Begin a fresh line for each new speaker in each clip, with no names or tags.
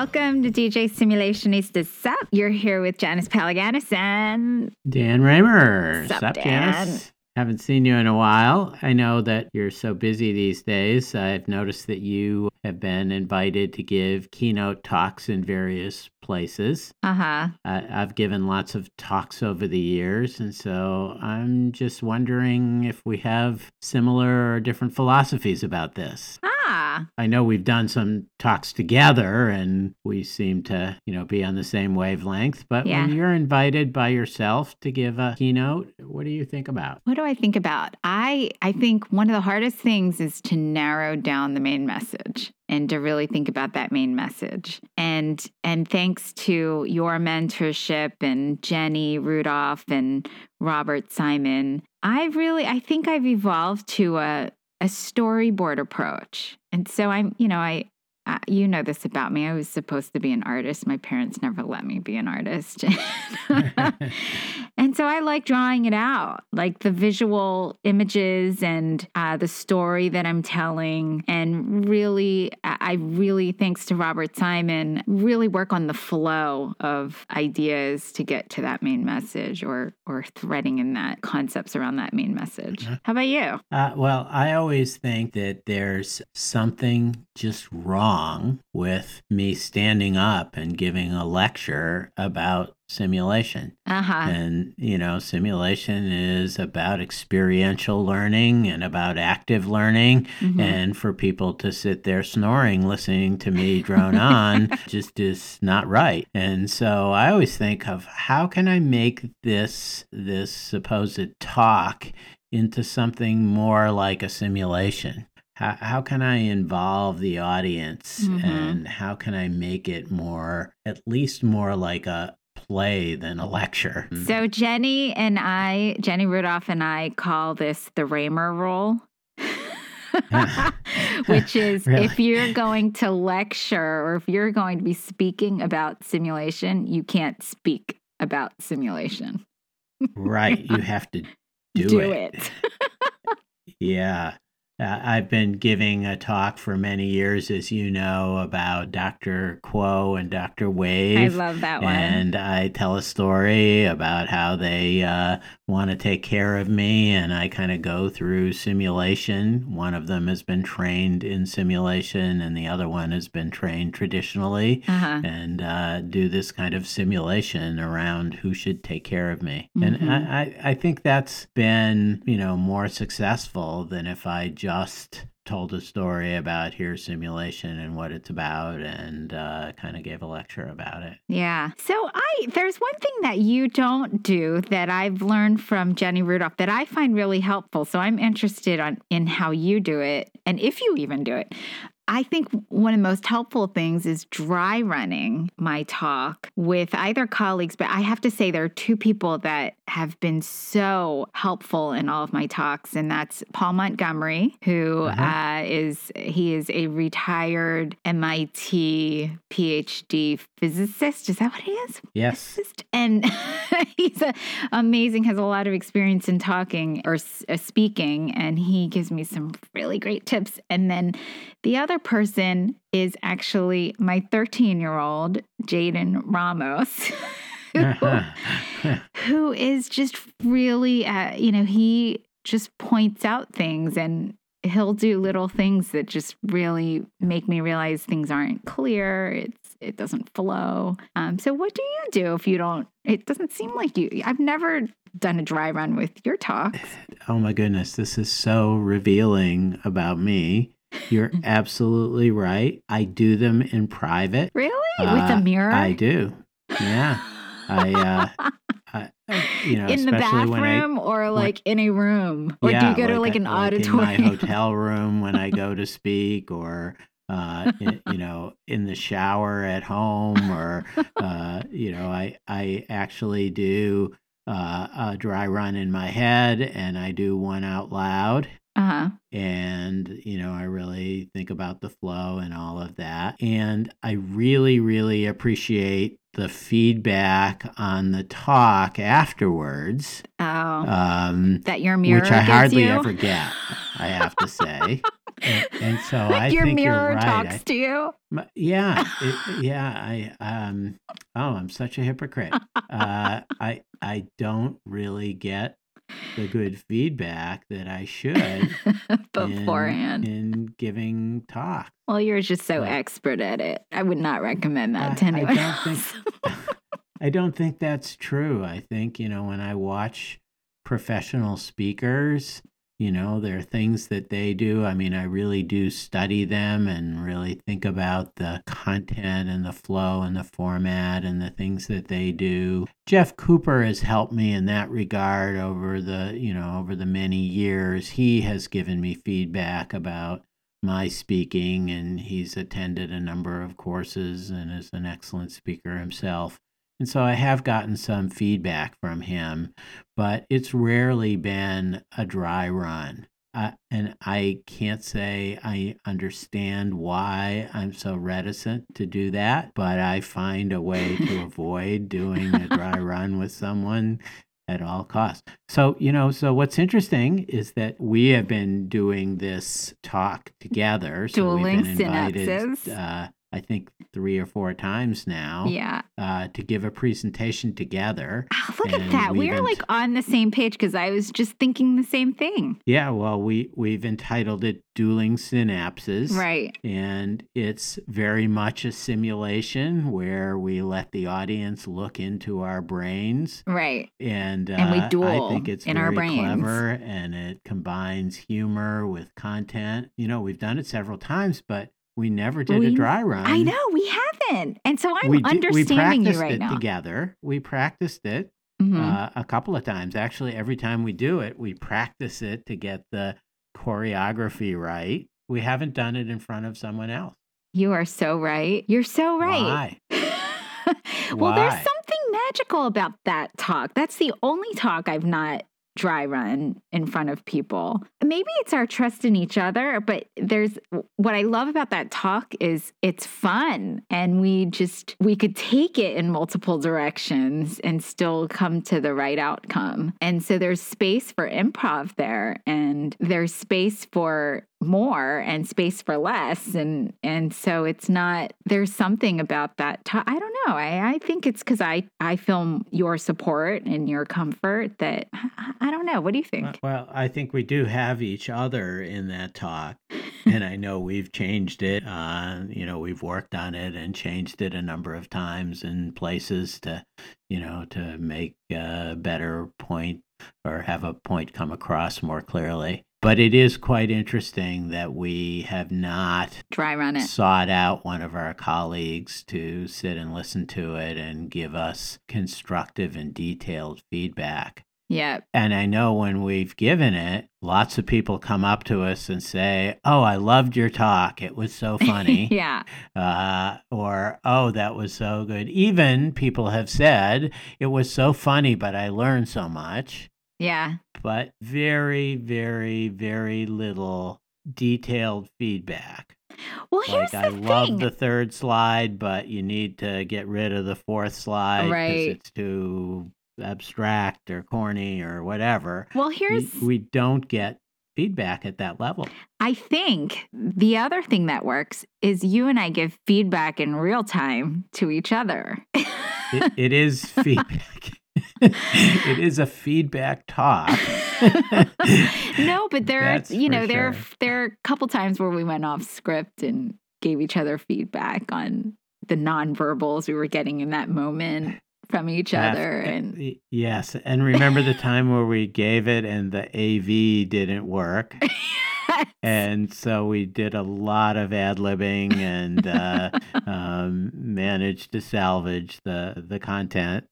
Welcome to DJ Simulationistas Sup. You're here with Janice Palaganas and
Dan Raemer.
Sup,
Sup,
Dan?
Janice? Haven't seen you in a while. I know that you're so busy these days. I've noticed that you have been invited to give keynote talks in various places.
uh huh.
I I've given lots of talks over the years, and so I'm just wondering if we have similar or different philosophies about this.
Ah,
I know we've done some talks together and we seem to, you know, be on the same wavelength, but
Yeah.
when you're invited by yourself to give a keynote, what do you think about?
what do I think about? I I think one of the hardest things is to narrow down the main message and to really think about that main message. And and thanks to your mentorship and Jenny Rudolph and Robert Simon, I really I think I've evolved to a a storyboard approach. And so I'm, you know, I uh, you know this about me. I was supposed to be an artist. My parents never let me be an artist. so I like drawing it out, like the visual images and uh, the story that I'm telling. And really, I really, thanks to Robert Simon, really work on the flow of ideas to get to that main message or, or threading in that concepts around that main message. How about you?
Uh, well, I always think that there's something just wrong with me standing up and giving a lecture about simulation.
Uh huh.
And, you know, simulation is about experiential learning and about active learning.
Mhm.
And for people to sit there snoring, listening to me drone on, just is not right. And so I always think of how can I make this this supposed talk into something more like a simulation? How, how can I involve the audience
Mhm.
and how can I make it more, at least more like a play than a lecture? Mm.
So Jenny and I, Jenny Rudolph and I call this the Raemer rule. Which is
Really?
if you're going to lecture or if you're going to be speaking about simulation, you can't speak about simulation.
right. You have to do,
Do
it.
it.
Yeah. Uh, I've been giving a talk for many years, as you know, about Dr. Quo and Dr.
Wade.
I
love that one.
and I tell a story about how they uh, want to take care of me, and I kind of go through simulation. One of them has been trained in simulation, and the other one has been trained traditionally,
uh-huh.
and uh, do this kind of simulation around who should take care of me.
Mhm.
And I, I, I think that's been, you know, more successful than if I just told a story about here's simulation and what it's about and uh, kind of gave a lecture about it.
Yeah. So I there's one thing that you don't do that I've learned from Jenny Rudolph that I find really helpful. So I'm interested on in how you do it and if you even do it. I think one of the most helpful things is dry running my talk with either colleagues, but I have to say there are two people that have been so helpful in all of my talks, and that's Paul Montgomery, who
Uh-huh.
uh, is he is a retired MIT PhD physicist. Is that what he is?
Yes.
physicist? And he's a, amazing, has a lot of experience in talking or s- uh, speaking, and he gives me some really great tips. And then the other person is actually my 13 year old, Jaden Ramos.
Uh-huh.
who is just really, uh, you know, he just points out things and he'll do little things that just really make me realize things aren't clear. It's it doesn't flow. Um, so what do you do if you don't? It doesn't seem like you. I've never done a dry run with your talks.
oh my goodness, this is so revealing about me. You're absolutely right. I do them in private.
Really, with
Uh,
a mirror?
I do. Yeah. I uh, I, you know,
in the bathroom
I,
or like when, in a room, or
yeah,
do you go
like,
to like an
like
auditorium?
In my hotel room when I go to speak, or uh, in, you know, in the shower at home, or uh, you know, I I actually do uh, a dry run in my head, and I do one out loud.
Uh-huh.
And, you know, I really think about the flow and all of that. And I really, really appreciate the feedback on the talk afterwards.
Oh.
Um,
that your mirror
Which I hardly
you?
ever get, I have to say. And, and, so I
your
think
mirror
you're right.
talks
I,
to you.
Yeah, it, yeah. I um. Oh, I'm such a hypocrite. Uh, I I don't really get the good feedback that I should
beforehand
in, in giving talk.
Well, you're just so
But-
expert at it. I would not recommend that
I-
to
I
anyone
don't
else.
think- I don't think that's true. I think, you know, when I watch professional speakers, you know, there are things that they do. I mean, I really do study them and really think about the content and the flow and the format and the things that they do. Jeff Cooper has helped me in that regard over the, you know, over the many years. He has given me feedback about my speaking and he's attended a number of courses and is an excellent speaker himself. And so I have gotten some feedback from him, but it's rarely been a dry run. Uh, and I can't say I understand why I'm so reticent to do that, but I find a way to avoid doing a dry run with someone at all costs. So, you know, so what's interesting is that we have been doing this talk together. So
Dueling
we've been invited,
synapses.
uh, I think three or four times now
yeah.
uh, to give a presentation together.
Oh, look at that.
we've
We're like on the same page because I was just thinking the same thing.
Yeah, well, we we've entitled it "Dueling Synapses,"
Right.
And it's very much a simulation where we let the audience look into our brains,
Right.
and, uh,
And we duel.
I think it's
in our
very
brains.
clever, and it combines humor with content. You know, we've done it several times, but we never did a dry run.
I know we haven't. And so I'm
we did, we
understanding you
practiced
right
it
now.
together. We practiced it
Mhm.
uh, a couple of times. Actually, every time we do it, we practice it to get the choreography right. We haven't done it in front of someone else.
you are so right. You're so right.
Why?
well, there's something magical about that talk. That's the only talk I've not dry run in front of people. Maybe it's our trust in each other, but there's what I love about that talk is it's fun and we just we could take it in multiple directions and still come to the right outcome. And so there's space for improv there and there's space for more and space for less and and so it's not there's something about that i don't know i, I think it's because i i feel your support and your comfort that I, I don't know what do you think
Well, I think we do have each other in that talk. and I know we've changed it. Uh, you know, we've worked on it and changed it a number of times and places to, you know, to make a better point or have a point come across more clearly. But it is quite interesting that we have not
dry run it
sought out one of our colleagues to sit and listen to it and give us constructive and detailed feedback.
yeah
And I know when we've given it, lots of people come up to us and say, Oh, I loved your talk. It was so funny.
yeah
uh, or, Oh, that was so good. Even people have said, It was so funny, but I learned so much.
Yeah
But very, very, very little detailed feedback.
well here's
like, I
the
love the third slide, but you need to get rid of the fourth slide because
Right.
it's too abstract or corny or whatever.
well
We-
here's
we, don't get feedback at that level.
i think the other thing that works is you and i give feedback in real time to each other
It, it is feedback. It is a feedback talk.
no, but there are, you know, there are, there are a couple times where we went off script and gave each other feedback on the nonverbals we were getting in that moment from each
Af-
other. And
yes, and remember the time where we gave it and the AV didn't work, and so we did a lot of ad libbing and uh, um, managed to salvage the the content.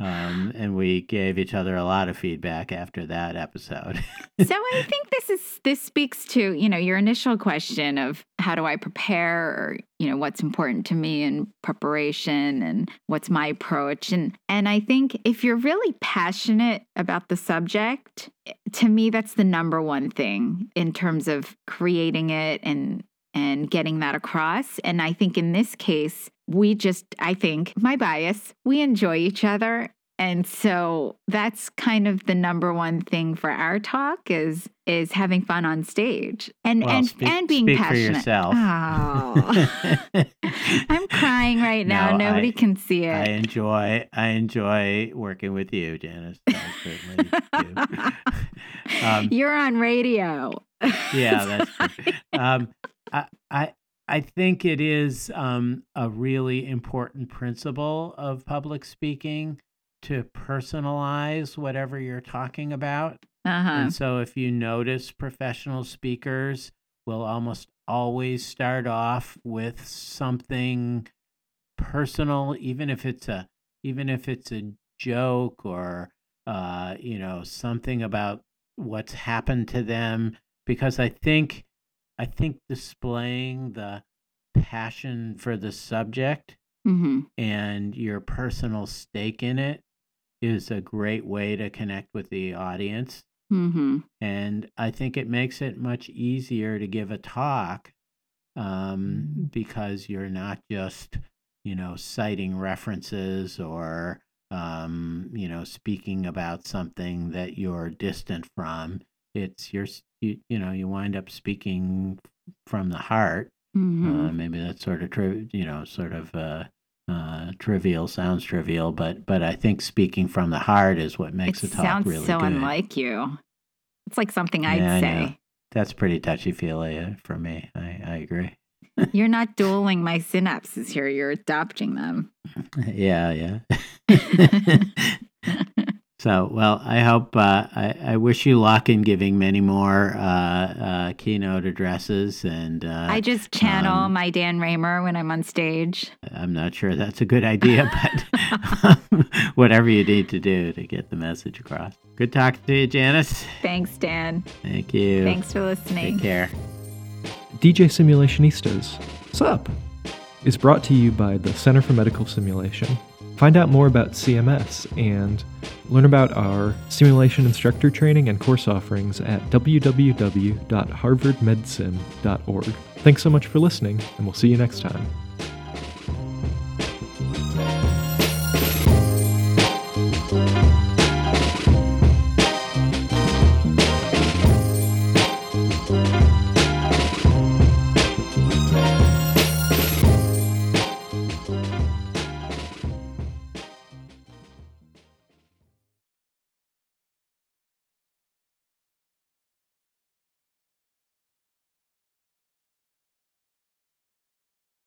Um, and we gave each other a lot of feedback after that episode.
so I think this is this speaks to you know your initial question of how do I prepare or you know what's important to me in preparation and what's my approach and and I think if you're really passionate about the subject to me that's the number one thing in terms of creating it and and getting that across and I think in this case we just I think my bias we enjoy each other and so that's kind of the number one thing for our talk is is having fun on stage and
well,
and
speak,
and being
speak
passionate.
for yourself.
Oh. I'm crying right now.
No,
Nobody
I-
can see it.
I enjoy I enjoy working with you, Janice. I certainly do. Um,
You're on radio.
yeah, that's true. Um, I, I I think it is um, a really important principle of public speaking to personalize whatever you're talking about.
Uh-huh.
And so, if you notice, professional speakers will almost always start off with something personal, even if it's a even if it's a joke or uh, you know something about what's happened to them. Because I think I think displaying the passion for the subject
hmm
and your personal stake in it is a great way to connect with the audience.
hmm
And I think it makes it much easier to give a talk um, because you're not just, you know, citing references or, um, you know, speaking about something that you're distant from. It's your, you, you know, you wind up speaking from the heart.
hmm
Uh, maybe that's sort of, tri- you know, sort of uh, uh, trivial, sounds trivial, but but I think speaking from the heart is what makes
it
a talk
sounds
really
so
good.
unlike you. It's like something I'd
Yeah,
say.
That's pretty touchy feely uh, for me. I, I agree.
You're not dueling my synapses here. You're adopting them.
yeah, yeah. so, well, I hope, uh, I, I wish you luck in giving many more uh, uh, keynote addresses. And uh,
I just channel
um,
my Dan Raemer when I'm on stage.
I'm not sure that's a good idea, but whatever you need to do to get the message across. Good talking to you, Janice.
Thanks, Dan.
Thank you.
Thanks for listening.
Take care.
DJ Simulationistas, Sup? is brought to you by the Center for Medical Simulation. Find out more about CMS and learn about our simulation instructor training and course offerings at www.harvardmedsim.org. Thanks so much for listening, and we'll see you next time.